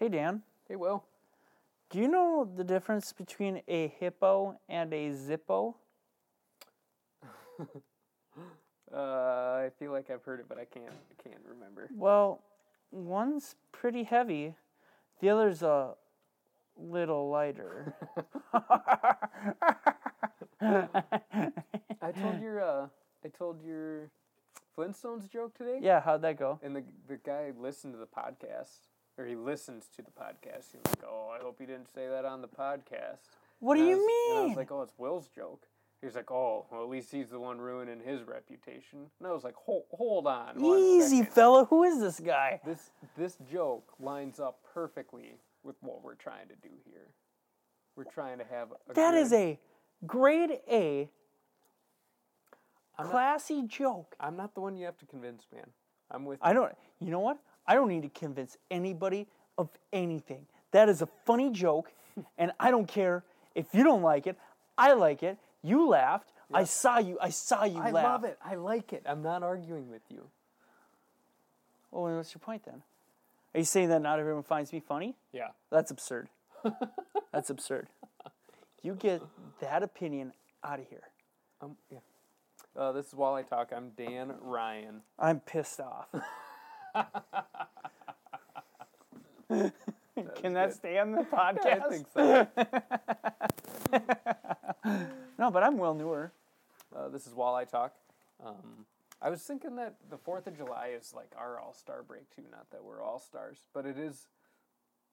Hey, Dan. Hey, Will. Do you know the difference between a hippo and a zippo? Uh, I feel like I've heard it, but I can't. I can't remember. Well, one's pretty heavy, the other's a little lighter. I told your uh, I told your Flintstones joke today. yeah, how'd that go? And the the guy listened to the podcast, or he listens to the podcast. He was like, "Oh, I hope he didn't say that on the podcast." What do And I you was- And I was like, "Oh, it's Will's joke." He was like, "Oh, well, at least he's the one ruining his reputation." And I was like, "Hold, hold on, Easy, second. fella. Who is this guy? This this joke lines up perfectly with what we're trying to do here. We're trying to have a That is a grade A I'm not- classy joke. I'm not the one you have to convince, man. I'm with. I don't. You know what? I don't need to convince anybody of anything. That is a funny joke, and I don't care if you don't like it. I like it. You laughed. I saw you. I saw you laugh. I laugh. love it. I like it. I'm not arguing with you. Well, then what's your point then? Are you saying that not everyone finds me funny? Yeah. That's absurd. That's absurd. You get that opinion out of here. Um, yeah. Uh, this is Walleye Talk. I'm Dan Ryan. I'm pissed off. Can that good. stay on the podcast? I think so. No, but I'm well newer. Uh, this is Walleye Talk. Um, I was thinking that the Fourth of July is like our All Star break too. Not that we're all stars, but it is.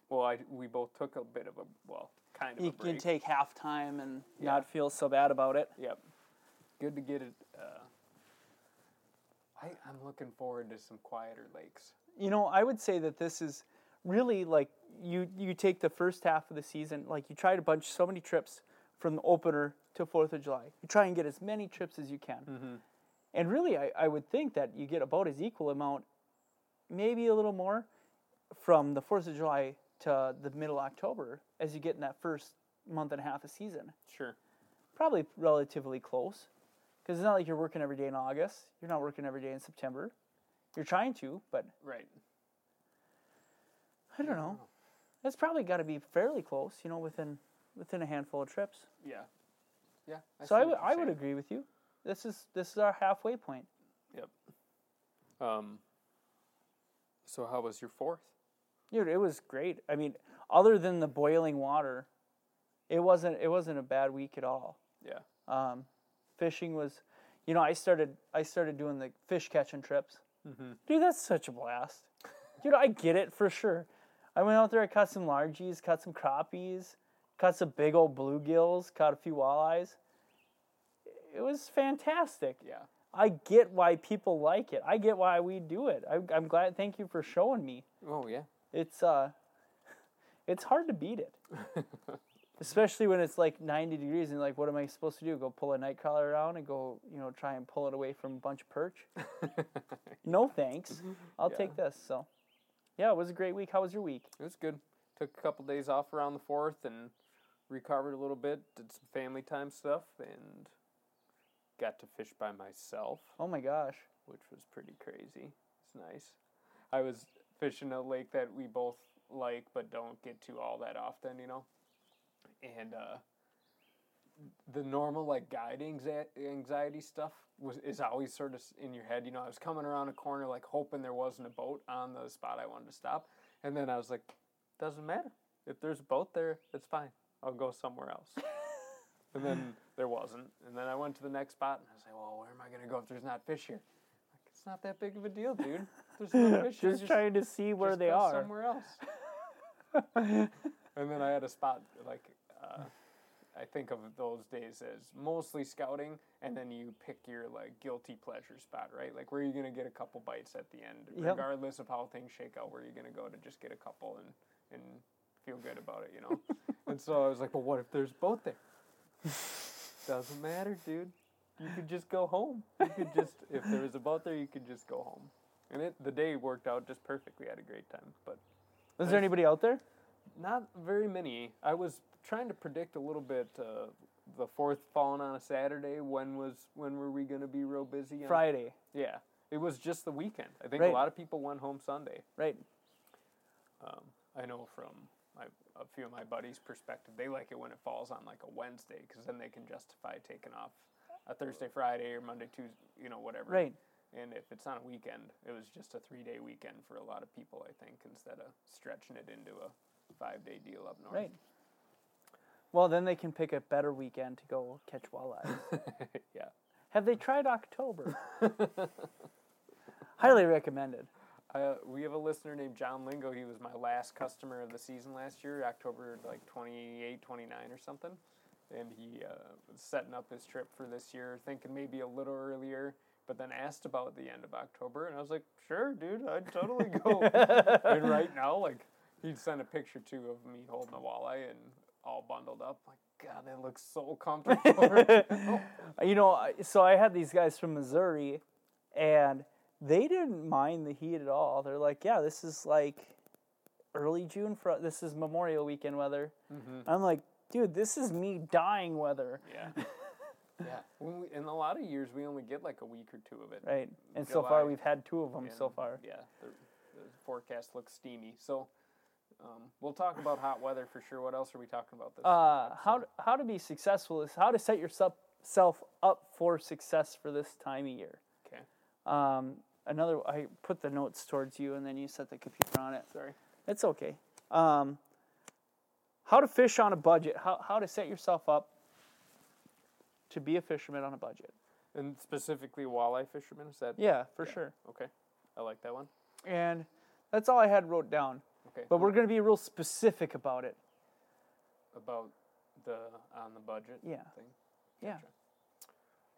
Well, I we both took a bit of a well, kind of You a break. can take half time and Yeah. not feel so bad about it. Yep. Good to get it. Uh, I, I'm looking forward to some quieter lakes. You know, I would say that this is really like you you take the first half of the season, like you try to bunch so many trips from the opener to Fourth of July. You try and get as many trips as you can. Mm-hmm. And really, I, I would think that you get about as equal amount, maybe a little more, from the Fourth of July to the middle of October as you get in that first month and a half of season. Sure. Probably relatively close, because it's not like you're working every day in August. You're not working every day in September. You're trying to, but Right. I don't know. It's probably got to be fairly close, you know, within within a handful of trips. Yeah. Yeah. so I would I would agree with you. This is this is our halfway point. Yep. Um. So how was your fourth? Dude, it was great. I mean, other than the boiling water, it wasn't it wasn't a bad week at all. Yeah. Um, fishing was, you know, I started I started doing the fish catching trips. Mm-hmm. Dude, that's such a blast. Dude, I get it for sure. I went out there, I caught some largies, caught some crappies, caught some big old bluegills, caught a few walleyes. It was fantastic. Yeah. I get why people like it. I get why we do it. I, I'm glad. Thank you for showing me. Oh yeah. It's uh, it's hard to beat it, especially when it's like 90 degrees and like, what am I supposed to do? Go pull a night crawler around and go, you know, try and pull it away from a bunch of perch? no thanks. I'll Yeah. take this. So, yeah, it was a great week. How was your week? It was good. Took a couple days off around the fourth and recovered a little bit. Did some family time stuff and got to fish by myself, Oh my gosh. which was pretty crazy. It's nice. I was fishing a lake that we both like but don't get to all that often, you know. And uh, the normal like guide anxi- anxiety stuff was is always sort of in your head. You know, I was coming around a corner like hoping there wasn't a boat on the spot I wanted to stop, and then I was like, doesn't matter if there's a boat there, it's fine. I'll go somewhere else. and then there wasn't, and then I went to the next spot, and I was like, well, where am I gonna go if there's not fish here? Like, it's not that big of a deal, dude. There's no fish. here, Just trying to see where just they go are. Somewhere else. and then I had a spot like I think of those days as mostly scouting, and then you pick your like guilty pleasure spot, right? Like where you're gonna get a couple bites at the end, Yep. regardless of how things shake out. Where you're gonna go to just get a couple and and feel good about it, you know. and so I was like, but what if there's both there? Doesn't matter, dude. You could just go home. You could just if there was a boat there, you could just go home. And it the day worked out just perfect. We had a great time, but Was there anybody out there? not very many. I was trying to predict a little bit. Uh, the fourth falling on a Saturday. When was when were we going to be real busy? on- Friday, Yeah, it was just the weekend. I think Right. a lot of people went home Sunday. right? Um, I know from my, a few of my buddies' perspective, they like it when it falls on like a Wednesday because then they can justify taking off a Thursday, Friday, or Monday, Tuesday, you know, whatever. Right. And if it's on a weekend, it was just a three day weekend for a lot of people, I think, instead of stretching it into a five day deal up north. Right. Well, then they can pick a better weekend to go catch walleyes. yeah. Have they tried October? Highly recommended. Uh, we have a listener named John Lingo. He was my last customer of the season last year, October like 28, 29 or something. And he uh, was setting up his trip for this year, thinking maybe a little earlier, but then asked about the end of October. And I was like, sure, dude, I'd totally go. and right now, like, he'd send a picture too of me holding a walleye and all bundled up. Like, God, that looks so comfortable. you know, so I had these guys from Missouri, and they didn't mind the heat at all. They're like, "Yeah, this is like early June for this is Memorial Weekend weather." Mm-hmm. I'm like, "Dude, this is me dying weather." yeah. Yeah. When we, in a lot of years, we only get like a week or two of it. Right. And so far, we've had two of them so far. Yeah, the, the forecast looks steamy. So um, we'll talk about hot weather for sure. What else are we talking about this? Uh, how to, how to be successful is how to set yourself self up for success for this time of year. Okay. Um, another, I put the notes towards you, and then you set the computer on it. Sorry. It's okay. Um, how to fish on a budget. How how to set yourself up to be a fisherman on a budget. And specifically walleye fishermen. Is that? Yeah, for Yeah. sure. Okay. I like that one. And that's all I had wrote down. Okay. But we're going to be real specific about it. about the on the budget. Yeah. Thing. Yeah. Gotcha.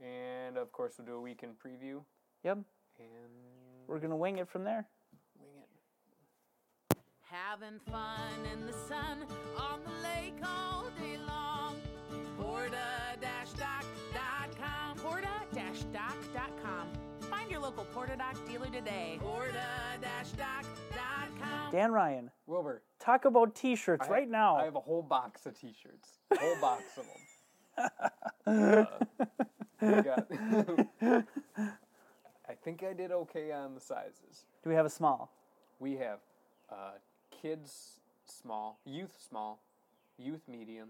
And of course, we'll do a weekend preview Yep. and We're going to wing it from there. wing it. Having fun in the sun on the lake all day long. Porta-doc.com. Porta-doc.com. Find your local Porta-Doc dealer today. Porta-doc.com. Dan Ryan, Wilbur. talk about t-shirts right now. I have a whole box of T-shirts. A whole box of them. Uh, got- I think I did okay on the sizes. Do we have a small? We have uh, kids small, youth small, youth medium,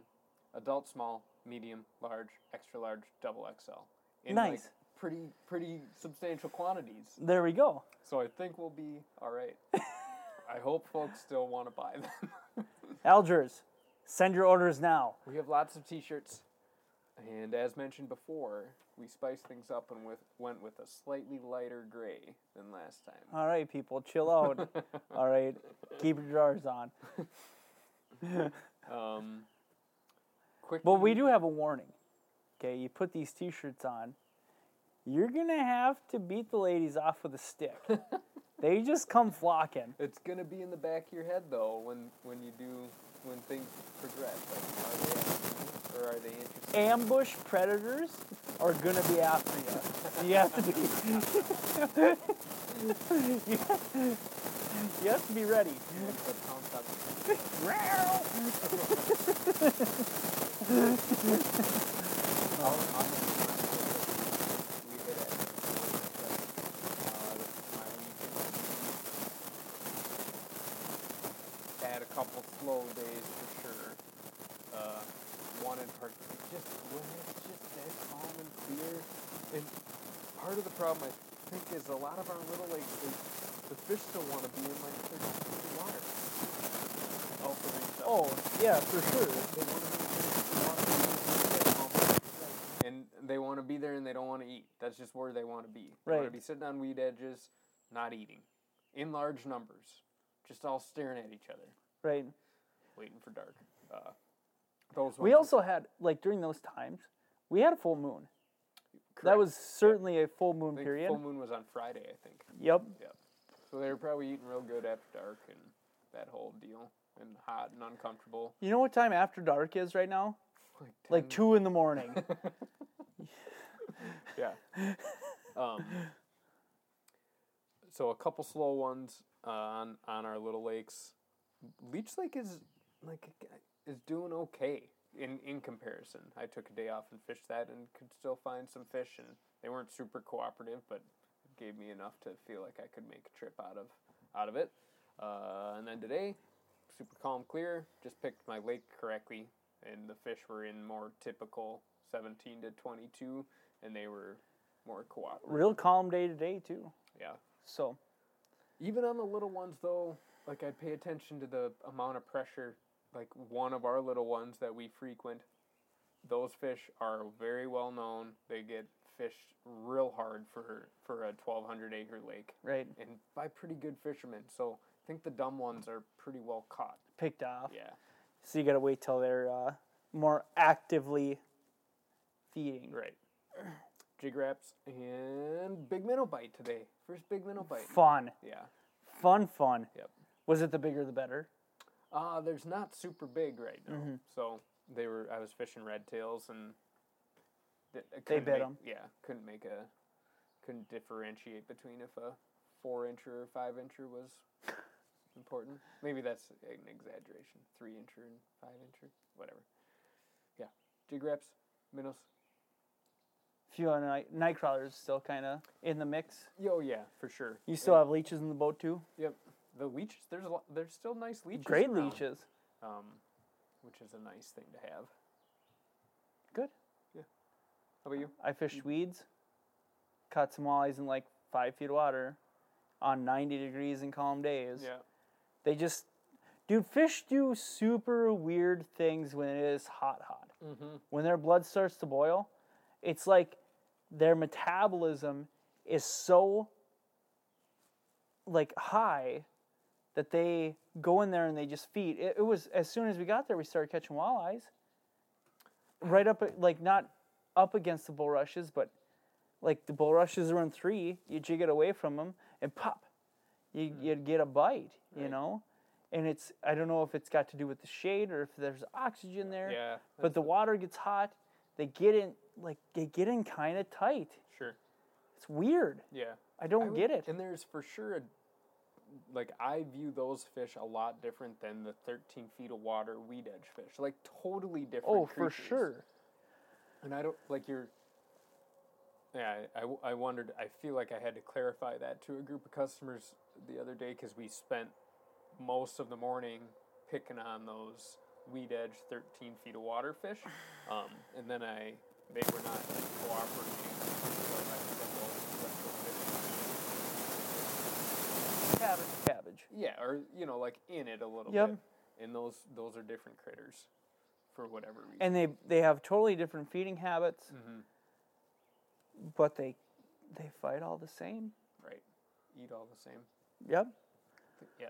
adult small, medium, large, extra large, double XL. In like, pretty pretty substantial quantities. There we go. So I think we'll be all right. I hope folks still want to buy them. Algers, send your orders now. we have lots of T-shirts, and as mentioned before, we spiced things up and with, went with a slightly lighter gray than last time. All right, people, chill out. All right, keep your drawers on. Um, quick. But we do have a warning. Okay, you put these t-shirts on, you're gonna have to beat the ladies off with a stick. they just come flocking. It's gonna be in the back of your head though when when you do when things progress. Like, are they asking or are they interested? Ambush predators are gonna be after you. You have to be. you have to be ready. But pounce on- I'll- I'll make it my- leave it at one uh, my weekend. Had a couple slow days for sure. Uh, one in part, just when it's just dead calm and clear. And part of the problem I think is a lot of our little lakes, they, the fish don't want to be in like 30 feet of water. Reached out. Oh yeah, for sure. They want to be they wanna be at home. And they want to be there and they don't want to eat. That's just where they want to be. They want Right. to be sitting on weed edges, not eating, in large numbers, just all staring at each other, Right. waiting for dark. Uh, those We also had like during those times, we had a full moon. That was certainly a full moon period. Full moon was on Friday, I think. Yep. Yep. So they were probably eating real good after dark and that whole deal, and hot and uncomfortable. You know what time after dark is right now? Like, Like two in the morning. yeah. Um, so a couple slow ones uh, on on our little lakes. Leech Lake is like is doing okay in in comparison. I took a day off and fished that and could still find some fish, and they weren't super cooperative, but it gave me enough to feel like I could make a trip out of out of it. Uh, and then today, super calm, clear. Just picked my lake correctly, and the fish were in more typical 17 to 22, and they were more cooperative. Real calm day today too. Yeah. So Even on the little ones, though, like I'd pay attention to the amount of pressure. Like one of our little ones that we frequent, those fish are very well known. They get fished real hard for for a 1,200 acre lake, right, and by pretty good fishermen. So I think the dumb ones are pretty well caught. picked off. Yeah. So you got to wait till they're uh, more actively feeding. Right. Jig wraps and big minnow bite today. First big minnow bite. Fun, Yeah. fun, fun. Yep. Was it the bigger the better? Uh, there's not super big right now. Mhm. So they were. I was fishing red tails and th- They bit make- 'em. Yeah, couldn't make a couldn't differentiate between if a four incher or five incher was important. Maybe that's an exaggeration. Three incher and five incher, whatever. Yeah, jig wraps, minnows. few on night, night crawlers still kind of in the mix. Oh yeah, for sure. You still have leeches in the boat too. Yep. The leeches. There's a lot. There's still nice leeches. Great around, leeches. Um, which is a nice thing to have. Good. Yeah. How about you? I fished weeds, caught some walleyes in like five feet of water, on ninety degrees and calm days. Yeah. They just, dude, fish do super weird things when it is hot, hot. Mm-hmm. When their blood starts to boil, it's like their metabolism is so like high that they go in there and they just feed. It, it was as soon as we got there, we started catching walleyes. Right up, like not up against the bulrushes, but like the bulrushes are in three. You jig it away from them and pop, you mm. you'd get a bite. You Right. know, and it's I don't know if it's got to do with the shade or if there's oxygen uh, there. Yeah. But the water gets hot. They get in like they get in kind of tight. Sure. It's weird. Yeah. I don't I would- get it. And there's for sure a, like I view those fish a lot different than the 13 feet of water weed edge fish. Like totally different. Oh, for sure. And I don't like you're. Yeah, i i wondered. I feel like I had to clarify that to a group of customers the other day because we spent most of the morning picking on those weed edge 13 feet of water fish, um, and then I they were not cooperating. So I said, well, let's go fish. Cabbage, cabbage. Yeah, or you know, like in it a little Yep. bit. And those those are different critters, for whatever reason. And they they have totally different feeding habits, Mm-hmm. but they they fight all the same. right, eat all the same. Yep. Yeah.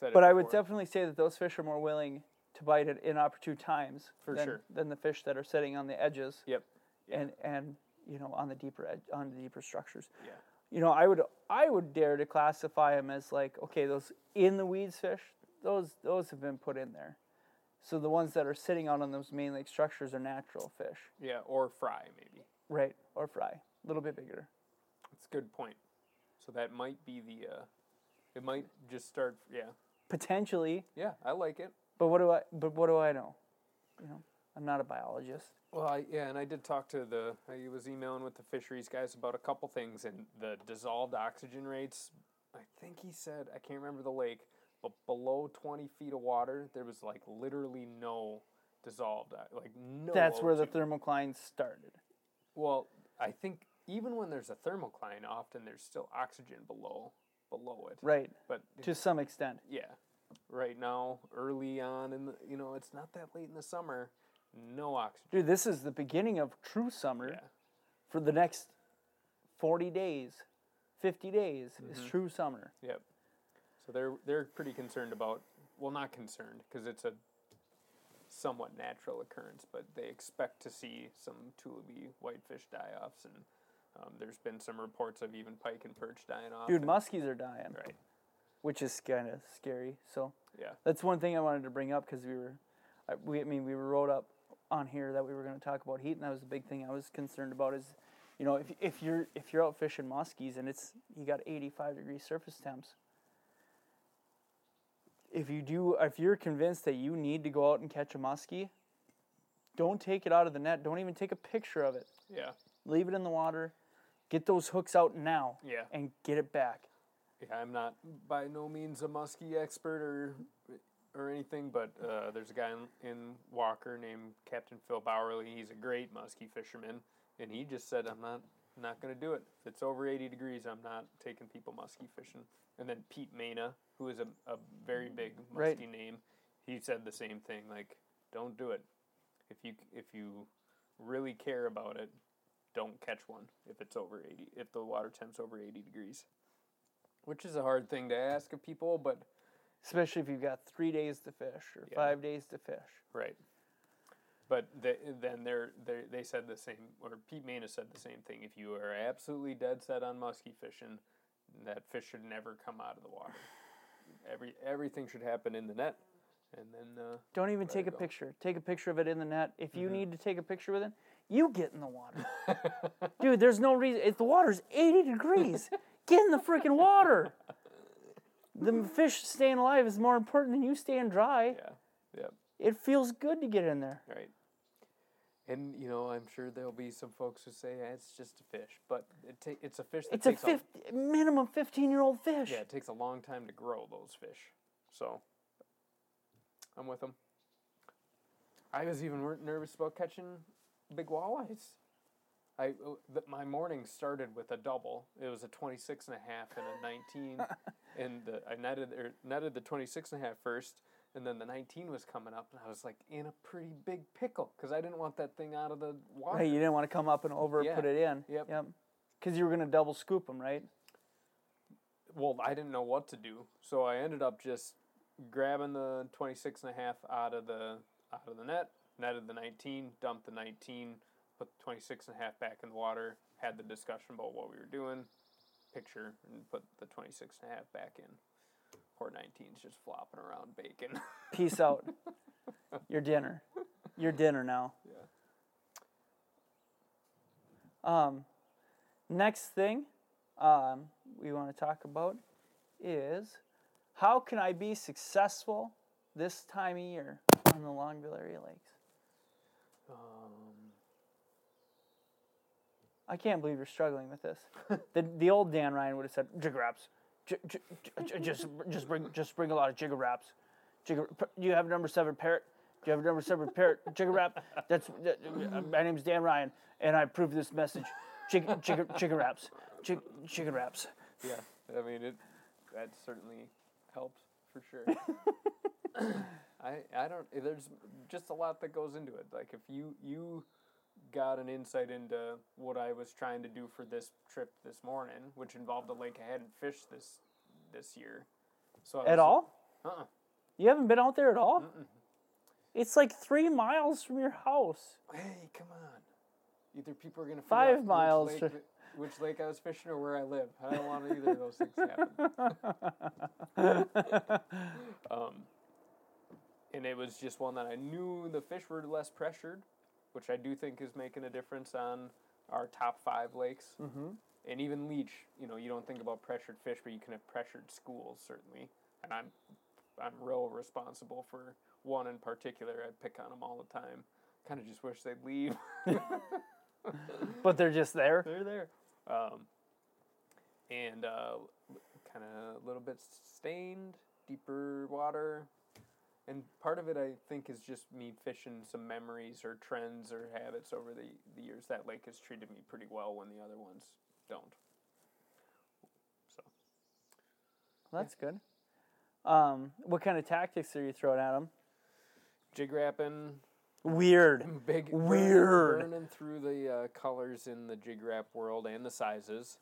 But I would definitely say that those fish are more willing to bite at inopportune times For than, sure. than the fish that are sitting on the edges Yep. Yeah. and and you know on the deeper edge on the deeper structures. Yeah. You know, I would I would dare to classify them as like okay, those in the weeds fish, those those have been put in there. So the ones that are sitting out on those main lake structures are natural fish, Yeah, or fry maybe. right? Or fry, a little bit bigger. That's a good point. So that might be the. Uh, it might just start. Yeah. Potentially, Yeah, I like it. but what do I? But what do I know? You know, I'm not a biologist. Well, I, yeah, and I did talk to the. I was emailing with the fisheries guys about a couple things, and the dissolved oxygen rates. I think he said I can't remember the lake, but below twenty feet of water, there was like literally no dissolved, o- like no. That's where the O2. thermocline started. Well, I think even when there's a thermocline, often there's still oxygen below below it. Right, But to some extent. yeah, right now, early on in the, you know, it's not that late in the summer, no oxygen. Dude, this is the beginning of true summer Yeah, for the next 40 days, 50 days is Mm-hmm. true summer. yep. So they're they're pretty concerned about. Well, not concerned because it's a somewhat natural occurrence, but they expect to see some tullibee whitefish die-offs, and um, there's been some reports of even pike and perch dying off. Dude, and- muskies are dying, Right. which is kind of scary. So Yeah. that's one thing I wanted to bring up because we were, I, we, I mean, we wrote up on here that we were going to talk about heat, and that was the big thing I was concerned about is, you know, if, if you're if you're out fishing muskies and it's you got 85 degree surface temps. If you do, if you're convinced that you need to go out and catch a muskie, don't take it out of the net. Don't even take a picture of it. Yeah. Leave it in the water. Get those hooks out now Yeah. and get it back. Yeah, I'm not by no means a muskie expert or or anything, but uh, there's a guy in, in Walker named Captain Phil Bowerly. He's a great muskie fisherman, and he just said, "I'm not not going to do it. If it's over 80 degrees, I'm not taking people muskie fishing." And then Pete Maina, who is a, a very big muskie Right. name, he said the same thing. Like, don't do it. If you if you really care about it, don't catch one if it's over 80 if the water temp's over 80 degrees which is a hard thing to ask of people but Especially if you've got three days to fish or Yeah. five days to fish. right but the, then they're, they they said the same or Pete Maina said the same thing if you are absolutely dead set on muskie fishing that fish should never come out of the water every everything should happen in the net and then uh, Don't even take a go. picture. Take a picture of it in the net. If you Mhm. need to take a picture with it, you get in the water. Dude, there's no reason. If the water's 80 degrees, get in the freaking water. The fish staying alive is more important than you staying dry. yeah yep It feels good to get in there. Right. And you know, I'm sure there'll be some folks who say "Eh, it's just a fish, but it ta- it's a fish that takes. It's a takes 50, minimum 15 year old fish. yeah, it takes a long time to grow those fish. So I'm with them. I was even nervous about catching big walleyes. I th- my morning started with a double. It was a 26 and a half and a 19 and the, I netted or er, netted the 26 and a half first and then the 19 was coming up and I was like in a pretty big pickle cuz I didn't want that thing out of the water. Right, you didn't want to come up and over Yeah. put it in. Yep. Yep. Because you were going to double scoop them, right? well, I didn't know what to do, so I ended up just grabbing the 26 and a half out of the out of the net, netted the 19, dumped the 19, put the 26 and a half back in the water, had the discussion about what we were doing, picture, and put the 26 and a half back in. Poor 19's just flopping around bacon. Peace out. Your dinner. Your dinner now. Yeah. Um, next thing um, we want to talk about is how can I be successful this time of year on the Longville area lakes? um, I can't believe you're struggling with this. the the old Dan Ryan would have said jigger wraps, J- j- j- just just bring just bring a lot of jigger wraps. Jigger, do you have number seven parrot? Do you have a number seven parrot jigger wrap? That's that, uh, my name's Dan Ryan, and I approve this message. Jigger jigger jigger wraps, Jig, jigger wraps. yeah, I mean it. That certainly helps for sure. I I don't. There's just a lot that goes into it. Like if you you got an insight into what I was trying to do for this trip this morning, which involved a lake I hadn't fished this this year. So At all? Uh-uh. You haven't been out there at all? It's like three miles from your house. Hey, come on. Either people are gonna Five miles Which lake, which lake I was fishing or where I live. I don't want either of those things to happen. Um, and it was just one that I knew the fish were less pressured, which I do think is making a difference on our top five lakes. Mm-hmm. And even leech, you know, you don't think about pressured fish, but you can have pressured schools certainly. And I'm, I'm real responsible for one in particular. I pick on them all the time. Kind of just wish they'd leave. But they're just there. They're there. Um, and uh, kind of a little bit stained, deeper water. And part of it, I think, is just me fishing some memories or trends or habits over the, the years. That lake has treated me pretty well when the other ones don't. So, That's good. Um, what kind of tactics are you throwing at them? jig wrapping, Weird. big Weird. burning through the uh, colors in the jig wrap world and the sizes.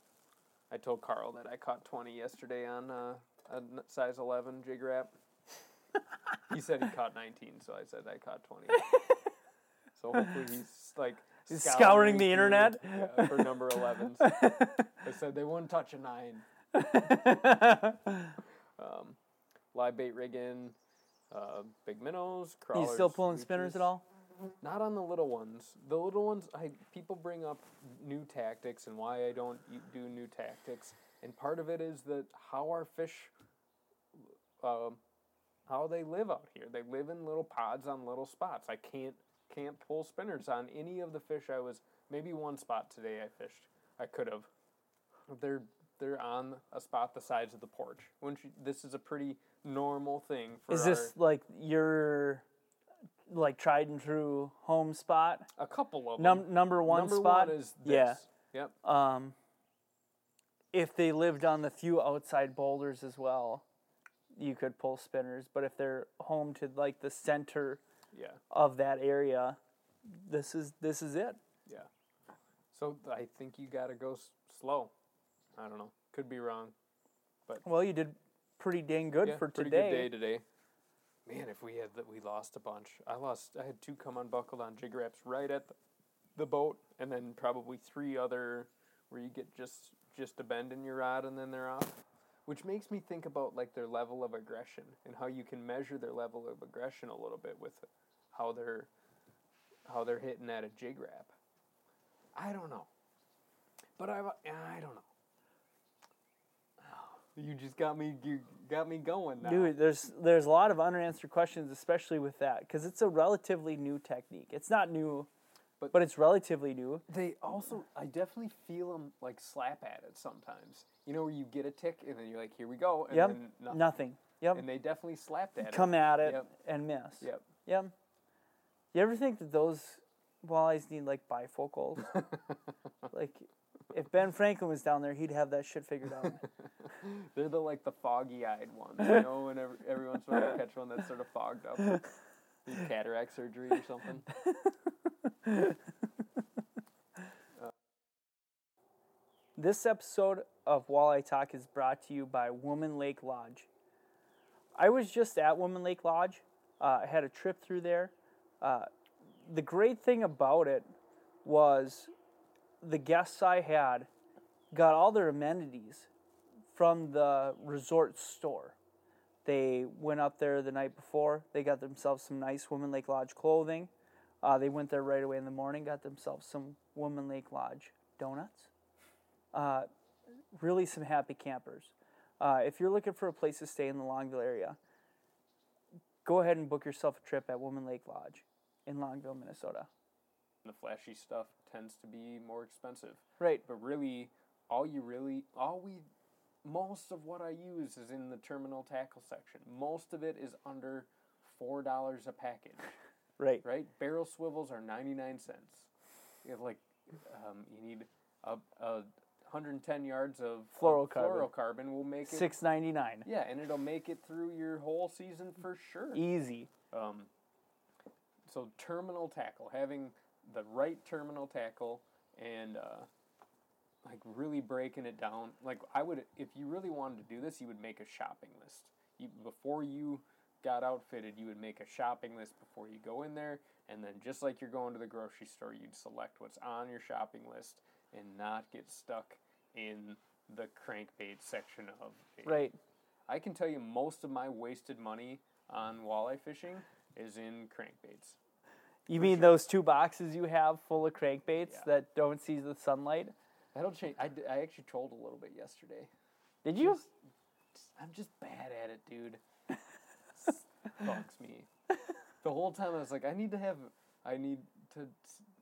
I told Carl that I caught 20 yesterday on uh, a size 11 jig wrap. He said he caught 19, so I said I caught 20. so hopefully he's like He's scouring the internet? yeah, for number 11s. I said they wouldn't touch a nine. Um, live bait rigging, uh, big minnows, you crawlers. still pulling spinners at all? Not on the little ones. The little ones, I people bring up new tactics and why I don't do new tactics, and part of it is that how our fish, um, how they live out here. They live in little pods on little spots. I can't can't pull spinners on any of the fish I was. Maybe one spot today I fished. I could have. They're they're on a spot the size of the porch. When you, this is a pretty normal thing for Is this like your like tried and true home spot? a couple of Num- them. number one Number spot. one is this. Yeah. Yep. Um, if they lived on the few outside boulders as well, you could pull spinners. But if they're home to like the center Yeah. of that area, this is this is it. Yeah. So I think you got to go s- slow. I don't know. Could be wrong. But well, you did pretty dang good yeah, for pretty today. good day today. Man, if we had that, we lost a bunch. I lost. I had two come unbuckled on jig wraps right at the, the boat, and then probably three other where you get just just a bend in your rod and then they're off. Which makes me think about like their level of aggression and how you can measure their level of aggression a little bit with how they're how they're hitting at a jig wrap. I don't know, but I I don't know. You just got me. You got me going now. Dude, there's there's a lot of unanswered questions, especially with that, because it's a relatively new technique. It's not new, But- but, it's relatively new. They also, I definitely feel them like slap at it sometimes. You know, where you get a tick and then you're like, "Here we go," and Yep, then nothing. Nothing. Yep. And they definitely slapped at Come it. Come at it Yep. and miss. Yep. Yep. You ever think that those walleyes need like bifocals? like, if Ben Franklin was down there, he'd have that shit figured out. They're the like the foggy-eyed ones, you know. When every, every once in a while catch one that's sort of fogged up, cataract surgery or something. This episode of Walleye Talk is brought to you by Woman Lake Lodge. I was just at Woman Lake Lodge. Uh, I had a trip through there. Uh, the great thing about it was the guests I had got all their amenities from the resort store. They went up there the night before. They got themselves some nice Woman Lake Lodge clothing. Uh, they went there right away in the morning, got themselves some Woman Lake Lodge donuts. Uh, really, some happy campers. Uh, if you're looking for a place to stay in the Longville area, go ahead and book yourself a trip at Woman Lake Lodge in Longville, Minnesota. The flashy stuff tends to be more expensive. Right. But really, all you really, all we, most of what I use is in the terminal tackle section. Most of it is under four dollars a package, Right. right? Barrel swivels are ninety nine cents. You have like, um, you need a, a 110 yards of of Fluorocarbon. Fluorocarbon will make it. Six ninety nine. Yeah, and it'll make it through your whole season for sure. Easy. Um, so terminal tackle, having the right terminal tackle, and uh, like really breaking it down. Like I would, if you really wanted to do this, you would make a shopping list. You, before you got outfitted, you would make a shopping list before you go in there, and then just like you're going to the grocery store, you'd select what's on your shopping list and not get stuck in the crankbait section of a Right. I can tell you most of my wasted money on walleye fishing is in crankbaits. You mean those two boxes you have full of crankbaits Yeah. that don't see the sunlight? That'll change. I, I actually trolled a little bit yesterday. Did you? Just- just- I'm just bad at it, dude. Bugs me. The whole time I was like, I need to have, I need to,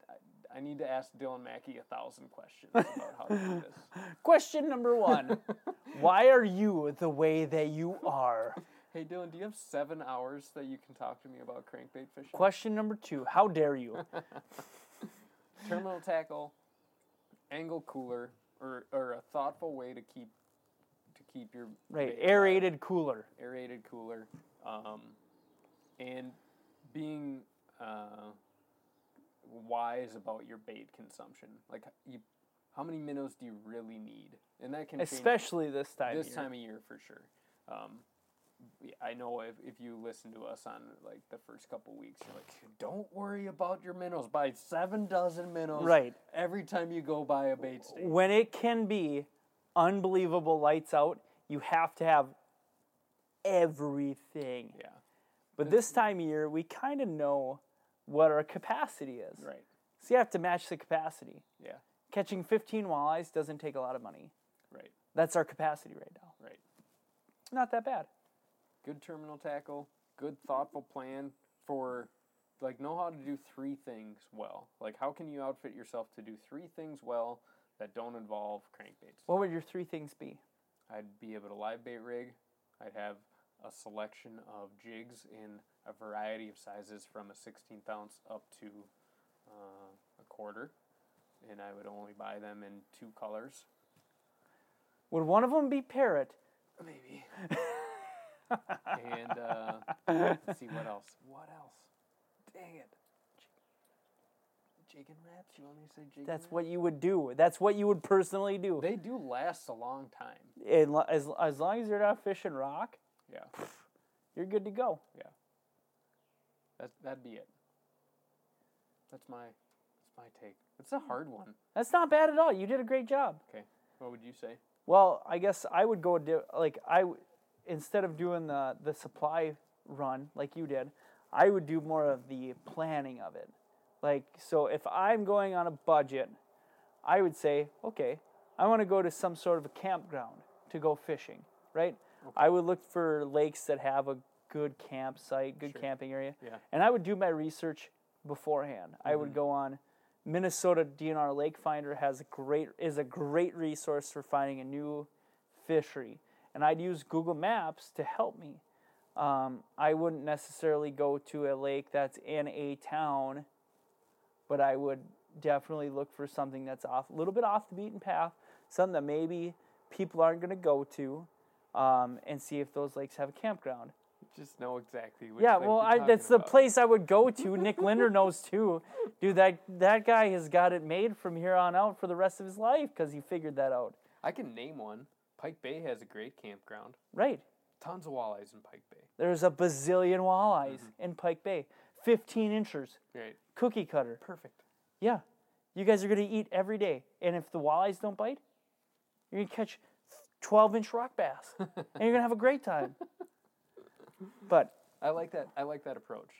I, I need to ask Dylan Mackey a thousand questions about how to do this. Question number one Why are you the way that you are? Hey Dylan, do you have seven hours that you can talk to me about crankbait fishing? Question number two How dare you? terminal tackle, angle cooler, or, or a thoughtful way to keep to keep your Right. alive. Aerated cooler. aerated cooler, um, and being uh, wise about your bait consumption. Like you, how many minnows do you really need? And that can Especially this time. this of year. time of year for sure. Um, I know if, if you listen to us on like the first couple weeks, you're like, don't worry about your minnows. Buy seven dozen minnows Right. every time you go buy a bait station. When it can be unbelievable lights out, you have to have everything. Yeah, But this time of year, we kind of know what our capacity is. right. So you have to match the capacity. Yeah, Catching 15 walleyes doesn't take a lot of money. right, That's our capacity right now. right. Not that bad. Good terminal tackle, good thoughtful plan for like know how to do three things well. Like how can you outfit yourself to do three things well that don't involve crankbaits? What would your three things be? I'd be able to live bait rig. I'd have a selection of jigs in a variety of sizes from a 16th ounce up to uh, a quarter. And I would only buy them in two colors. Would one of them be parrot? Maybe. and uh, let's see what else. What else? Dang it. Jig and wraps? You want me to say jig That's and what you would do. That's what you would personally do. They do last a long time. And lo- as, as long as you're not fishing rock, Yeah. you're good to go. Yeah. That that'd be it. That's my that's my take. It's a hard one. That's not bad at all. You did a great job. Okay. What would you say? Well, I guess I would go do like I w- instead of doing the the supply run like you did, I would do more of the planning of it. Like so if I'm going on a budget, I would say, okay, I want to go to some sort of a campground to go fishing, right? I would look for lakes that have a good campsite, good Sure. camping area. Yeah. And I would do my research beforehand. I would mm-hmm. go on Minnesota DNR Lake Finder has a great is a great resource for finding a new fishery, and I'd use Google Maps to help me. Um, I wouldn't necessarily go to a lake that's in a town, but I would definitely look for something that's off a little bit off the beaten path, something that maybe people aren't going to go to, um, and see if those lakes have a campground. Just know exactly. Which Yeah, well, I, that's talking the place I would go to. Nick Linder knows too. Dude, that that guy has got it made from here on out for the rest of his life because he figured that out. I can name one. Pike Bay has a great campground. Right. Tons of walleyes in Pike Bay. There's a bazillion walleyes Mm-hmm. in Pike Bay. 15 inchers, Right. cookie cutter. Perfect. Yeah. You guys are going to eat every day. And if the walleyes don't bite, you're going to catch 12 inch rock bass. and you're going to have a great time. But I like that. I like that approach.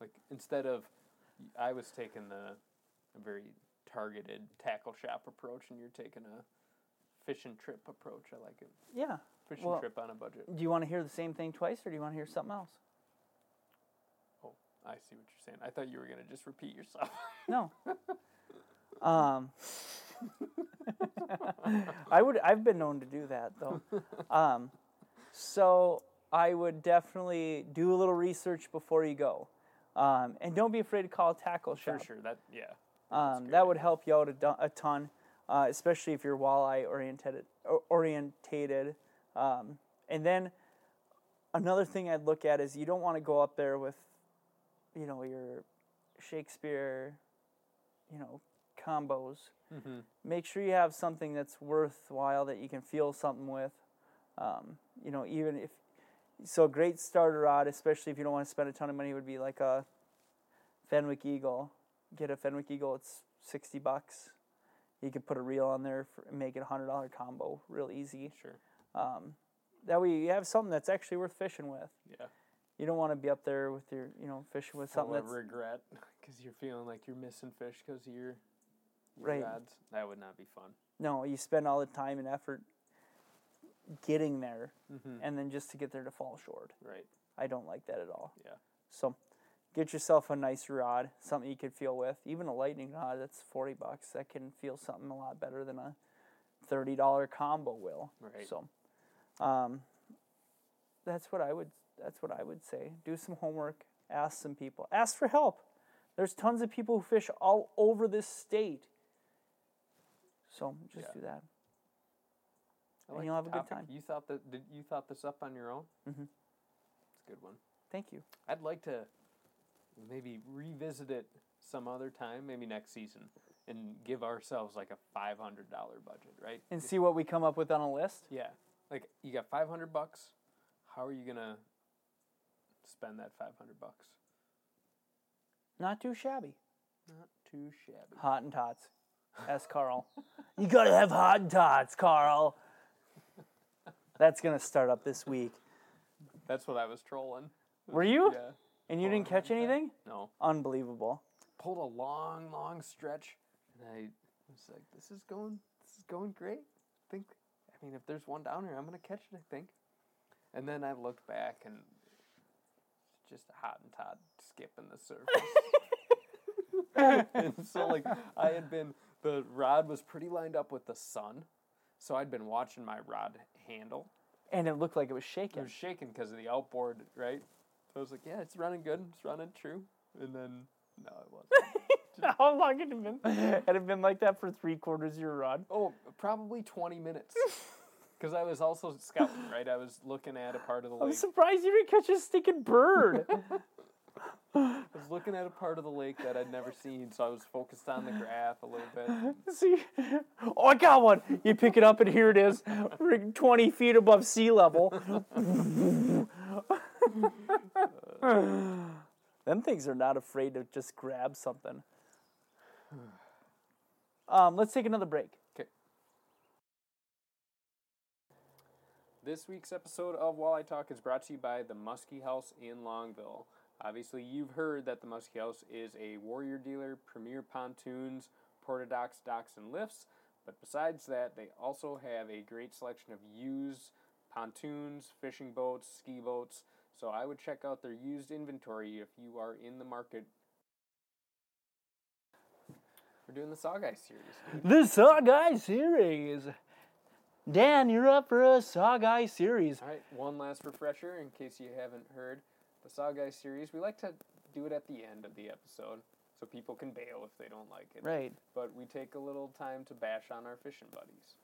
Like instead of, I was taking the a very targeted tackle shop approach, and you're taking a fishing trip approach. I like it. yeah. Fishing Well- trip on a budget. Do you want to hear the same thing twice or do you want to hear something else? Oh, I see what you're saying. I thought you were gonna just repeat yourself. No. um, I would. I've been known to do that though. Um, so I would definitely do a little research before you go, um, and don't be afraid to call a tackle sure, shop. sure. That yeah. Um, that would help you out a, a ton, uh, especially if you're walleye oriented. Orientated, um, and then another thing I'd look at is you don't want to go up there with, you know, your Shakespeare, you know, combos. Mm-hmm. Make sure you have something that's worthwhile that you can feel something with. Um, you know, even if so, a great starter rod, especially if you don't want to spend a ton of money, would be like a Fenwick Eagle. Get a Fenwick Eagle; it's sixty bucks. You could put a reel on there for, and make it a hundred dollar combo, real easy. Sure. Um, that way, you have something that's actually worth fishing with. Yeah. You don't want to be up there with your, you know, fishing with something of that's regret because you're feeling like you're missing fish because of your, your Right. rods. That would not be fun. no. You spend all the time and effort getting there, Mm-hmm. and then just to get there to fall short. Right. I don't like that at all. Yeah. So, get yourself a nice rod, something you can feel with. Even a lightning rod, that's forty bucks. That can feel something a lot better than a thirty dollar combo will. Right. So, um, that's what I would. That's what I would say. Do some homework. Ask some people. Ask for help. There's tons of people who fish all over this state. So just Yeah. do that. I And like you'll have a good time. You thought that? Did you thought this up on your own? Mhm. It's a good one. Thank you. I'd like to maybe revisit it some other time, maybe next season, and give ourselves like a five hundred dollar budget, right? And see what we come up with on a list. Yeah, like you got five hundred bucks. How are you gonna spend that five hundred bucks? Not too shabby. Not too shabby. Hot and tots. Ask Carl. you gotta have hot and tots, Carl. That's gonna start up this week. That's what I was trolling. Were you? Yeah. And you didn't catch anything? No. Unbelievable. Pulled a long, long stretch, and I was like, "This is going, this is going great." I think, I mean, if there's one down here, I'm gonna catch it. I think. And then I looked back, and just a hot and Todd skipping the surface. and so, like, I had been, the rod was pretty lined up with the sun, so I'd been watching my rod handle. And it looked like it was shaking. It was shaking because of the outboard, right? So I was like, yeah, it's running good. It's running true. And then, no, it wasn't. How long had it been? Had it been like that for three quarters of your run? oh, probably 20 minutes. Because I was also scouting, right? I was looking at a part of the lake. I'm surprised you didn't catch a stinking bird. I was looking at a part of the lake that I'd never seen, so I was focused on the graph a little bit. See, oh, I got one. You pick it up, and here it is, rig- 20 feet above sea level. Them things are not afraid to just grab something. Um, let's take another break. Okay. This week's episode of Walleye Talk is brought to you by the Muskie House in Longville. Obviously, you've heard that the Muskie House is a warrior dealer, premier pontoons, porta docks, docks, and lifts. But besides that, they also have a great selection of used pontoons, fishing boats, ski boats. So I would check out their used inventory if you are in the market. We're doing the Saw Guy series. dude. The Saw Guy series. Dan, you're up for a Saw Guy series. All right, one last refresher in case you haven't heard the Saw Guy series. We like to do it at the end of the episode so people can bail if they don't like it. Right. But we take a little time to bash on our fishing buddies.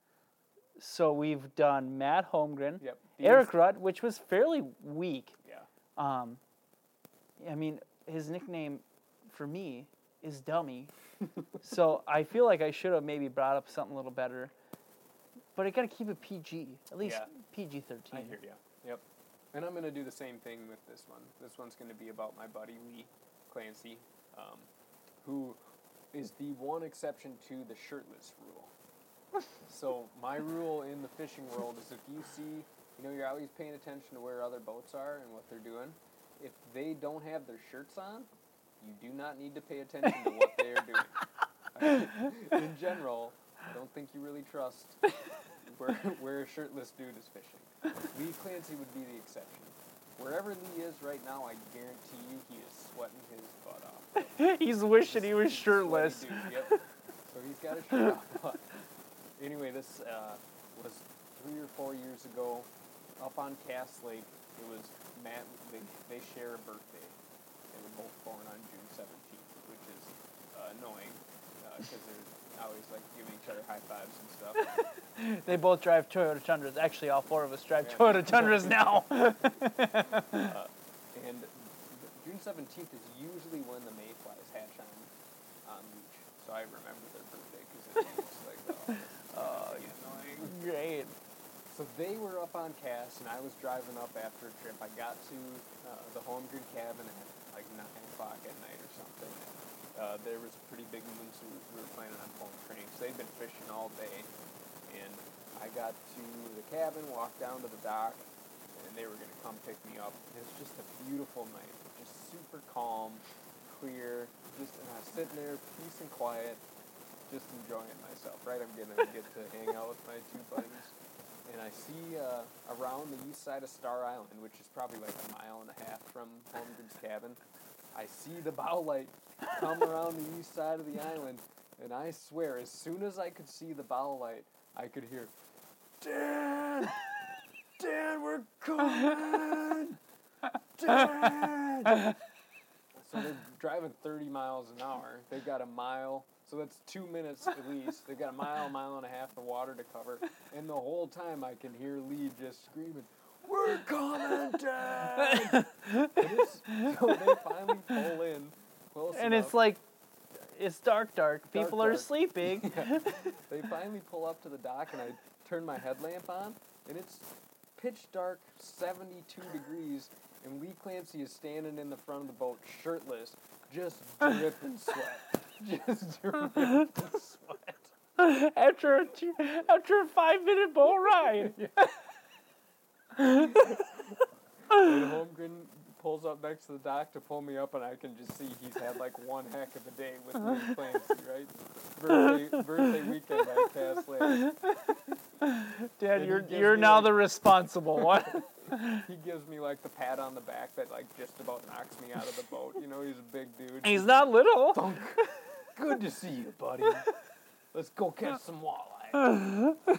So we've done Matt Holmgren, Yep. Eric Rutt, which was fairly weak. Um, I mean, his nickname for me is Dummy. so I feel like I should have maybe brought up something a little better. But I got to keep it PG, at least Yeah. PG 13. I hear you. Yep. And I'm going to do the same thing with this one. This one's going to be about my buddy Lee Clancy, um, who is the one exception to the shirtless rule. so my rule in the fishing world is if you see, you know, you're always paying attention to where other boats are and what they're doing. If they don't have their shirts on, you do not need to pay attention to what they are doing. in general, I don't think you really trust where, where a shirtless dude is fishing. Lee Clancy would be the exception. Wherever Lee is right now, I guarantee you he is sweating his butt off. He's wishing he was shirtless. Yep. So he's got a shirt off. Anyway, this uh, was three or four years ago up on Cass Lake. It was Matt. They, they share a birthday. They were both born on June 17th, which is uh, annoying because they're always like giving each other high fives and stuff. They both drive Toyota Tundras. Actually, all four of us drive Yeah. Toyota Tundras now. Uh, and June 17th is usually when the mayflies hatch on on Leech. So I remember their birthday because it's like, oh, it's annoying. Great. So they were up on Cass, and I was driving up after a trip. I got to uh, the Holmgren cabin at like 9 o'clock at night or something. Uh, there was a pretty big moon, so we we were planning on pulling cranks. They'd been fishing all day, and I got to the cabin, walked down to the dock, and they were going to come pick me up. It was just a beautiful night, just super calm, clear. Just and I was sitting there, peace and quiet, just enjoying myself. Right, I'm gonna get to hang out with my two buddies and I see uh, around the east side of Star Island, which is probably like a mile and a half from Holmgren's cabin, I see the bow light come around the east side of the island, and I swear, as soon as I could see the bow light, I could hear, Dan, Dan, we're coming, Dan. So they're driving 30 miles an hour. They've got a mile, so that's two minutes at least. They've got a mile, mile and a half of water to cover. And the whole time I can hear Lee just screaming, We're coming, it's, so they finally pull in close And enough. it's like, it's dark, dark. People are dark. sleeping. Yeah. They finally pull up to the dock, and I turn my headlamp on, and it's pitch dark, 72 degrees, and Lee Clancy is standing in the front of the boat, shirtless, just dripping sweat. Just dripping sweat. after a two, after a five minute boat ride. And Holmgren pulls up next to the dock to pull me up, and I can just see he's had like one heck of a day with Lee Clancy, right? Birthday, birthday weekend at Cass Lake. Dad, he you're you're now the responsible one. He gives me like the pat on the back that like just about knocks me out of the boat. You know, he's a big dude. He's not little. Thunk. Good to see you, buddy. Let's go catch some walleye.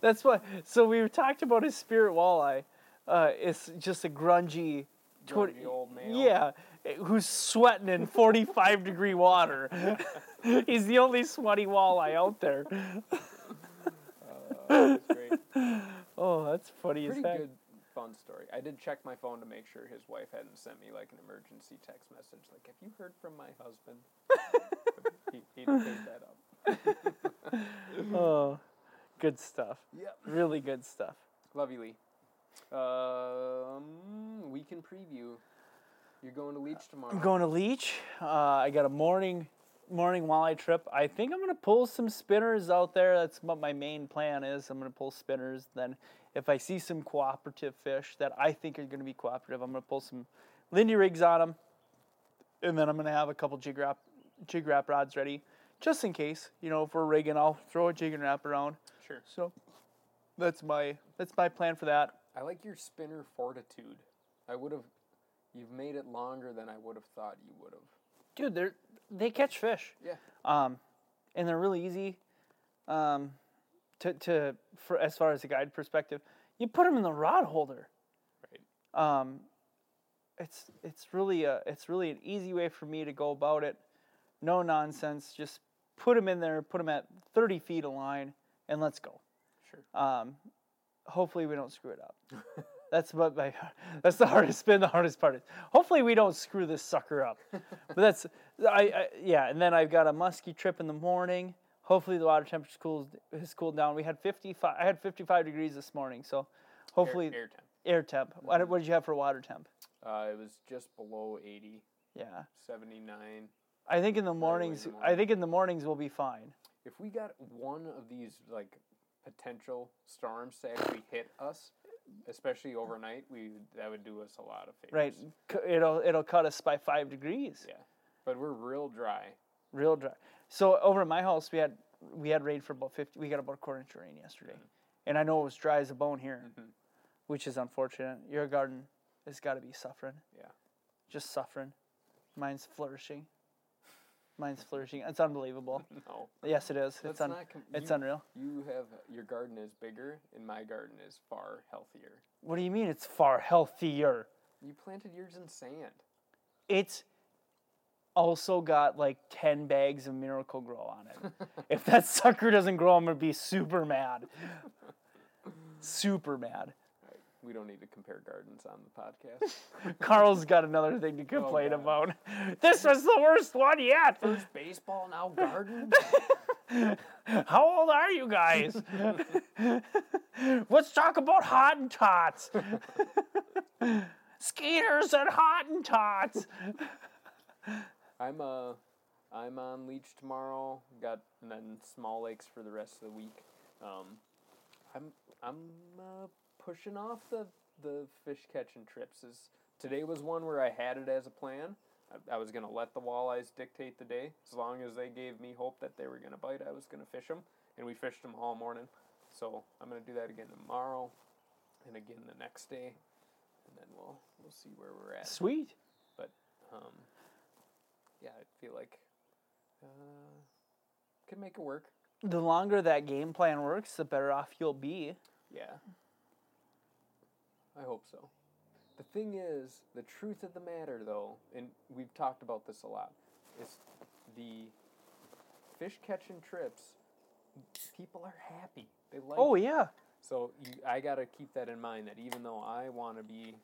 That's why. So we talked about his spirit walleye. Uh, it's just a grungy, Grungy old male. yeah, who's sweating in 45 degree water. He's the only sweaty walleye out there. Uh. Oh, that's funny as Pretty heck. good, fun story. I did check my phone to make sure his wife hadn't sent me like an emergency text message, like, "Have you heard from my husband?" he, he picked that up. Oh, good stuff. Yep. Really good stuff. Love you, Lee. Um, we can preview. You're going to Leech tomorrow. I'm going to Leech. Uh, I got a morning morning walleye trip. I think I'm gonna pull some spinners out there. That's what my main plan is. I'm gonna pull spinners. Then, if I see some cooperative fish that I think are gonna be cooperative, I'm gonna pull some Lindy rigs on them, and then I'm gonna have a couple jig rap jig rap rods ready, just in case. You know, if we're rigging, I'll throw a jig and rap around. Sure. So, that's my that's my plan for that. I like your spinner fortitude. I would have. You've made it longer than I would have thought you would have. Dude, they're they catch fish. Yeah. um, and they're really easy um, to, to for as far as a guide perspective. You put them in the rod holder. Right. Um, it's it's really a it's really an easy way for me to go about it. No nonsense. Just put them in there. Put them at 30 feet of line, and let's go. Sure. Um, hopefully we don't screw it up. That's what my that's the hardest been the hardest part is. Hopefully we don't screw this sucker up. but that's I, I yeah, and then I've got a musky trip in the morning. Hopefully the water temperature cools has cooled down. We had 55 I had 55 degrees this morning, so hopefully air, air temp. air temp. What, what did you have for water temp? Uh, it was just below 80, Yeah. 79. I think in the in the mornings I think in the mornings we'll be fine. If we got one of these like potential storms to actually hit us, especially overnight, we that would do us a lot of favors. Right. It'll it'll cut us by 5 degrees. Yeah. But we're real dry. real dry. So over at my house, we had we had rain for about fifty. We got about a quarter inch of rain yesterday, and I know it was dry as a bone here, Mhm. which is unfortunate. Your garden has got to be suffering. Yeah. Just suffering. Mine's flourishing. Mine's flourishing. It's unbelievable. No. Yes, it is. That's It's un- not com- It's you, unreal. You have your garden is bigger and my garden is far healthier. What do you mean? It's far healthier. You planted yours in sand. It's also got like ten bags of Miracle-Gro on it. if that sucker doesn't grow, I'm gonna be super mad. Super mad. We don't need to compare gardens on the podcast. Carl's got another thing to complain God. about. This was the worst one yet. First baseball, now garden. How old are you guys? Let's talk about Hottentots. Skaters and Hottentots. I'm uh, I'm on Leech tomorrow. Got and then Small Lakes for the rest of the week. Um, I'm I'm uh, pushing off the the fish catching trips. Is today was one where I had it as a plan. I, I was gonna let the walleyes dictate the day. As long as they gave me hope that they were gonna bite, I was gonna fish them, and we fished them all morning. So I'm gonna do that again tomorrow, and again the next day, and then we'll we'll see where we're at. Sweet. But um, yeah, I feel like uh, can make it work. The longer that game plan works, the better off you'll be. Yeah, I hope so. The thing is, the truth of the matter, though, and we've talked about this a lot, is the fish catching trips. People are happy. They like. Oh it. yeah. So you, I gotta keep that in mind. That even though I want to be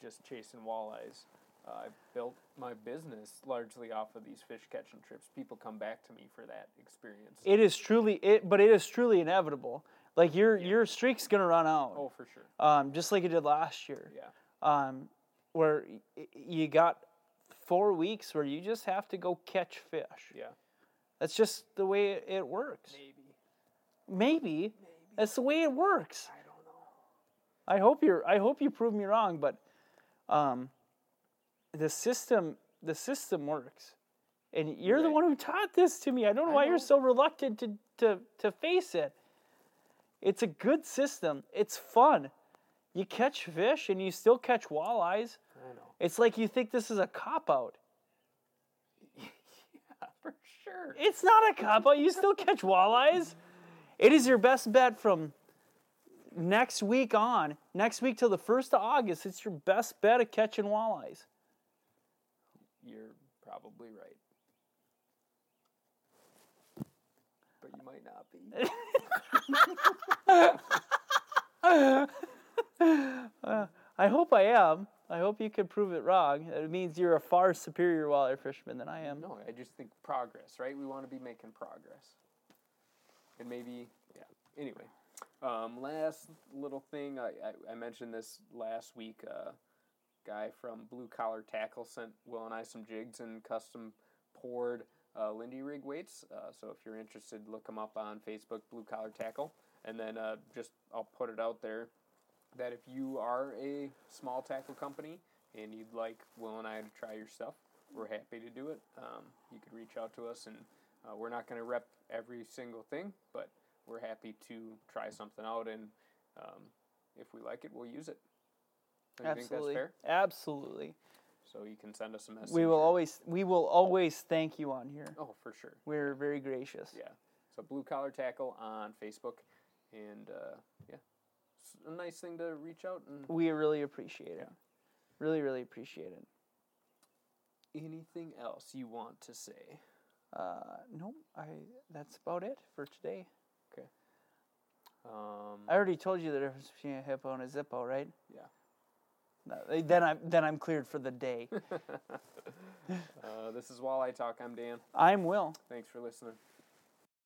just chasing walleyes, uh, I built my business largely off of these fish catching trips. People come back to me for that experience. It is truly it, but it is truly inevitable. Like your your streak's gonna run out. oh, for sure. Um, just like it did last year. Yeah. um, where you got four weeks where you just have to go catch fish. Yeah. That's just the way it, works. Maybe. Maybe that's the way it works. I don't know. I hope you're. I hope you prove me wrong, but um, the system the system works, and you're the one who taught this to me. I don't know I why you're so reluctant to to to face it. It's a good system. It's fun. You catch fish and you still catch walleyes. I know. It's like you think this is a cop out. yeah, for sure. It's not a cop out. You still catch walleyes. It is your best bet from next week on, next week till the first of August, it's your best bet of catching walleyes. You're probably right. But you might not be. Uh, I hope I am. I hope you can prove it wrong. It means you're a far superior walleye fisherman than I am. No, I just think progress, right? We want to be making progress. And maybe, yeah. Anyway, um, last little thing, I, I, I mentioned this last week. Uh, guy from Blue Collar Tackle sent Will and I some jigs and custom poured uh, Lindy rig weights. Uh, so if you're interested, look them up on Facebook, Blue Collar Tackle. And then uh, just I'll put it out there that if you are a small tackle company and you'd like Will and I to try your stuff, we're happy to do it. Um, you could reach out to us, and uh, we're not going to rep every single thing, but we're happy to try something out, and um, if we like it, we'll use it. Don't Absolutely. Absolutely. So you can send us a message. We will always we will always thank you on here. Oh, for sure. We're very gracious. Yeah. So blue collar tackle on Facebook, and uh, yeah, it's a nice thing to reach out and We really appreciate it. Really, really appreciate it. anything else you want to say. Uh, no, I. That's about it for today. Okay. Um, I already told you the difference between a hippo and a zippo, right? Yeah. No, Then I'm then I'm cleared for the day. uh, this is Walleye Talk. I'm Dan. I'm Will. Thanks for listening.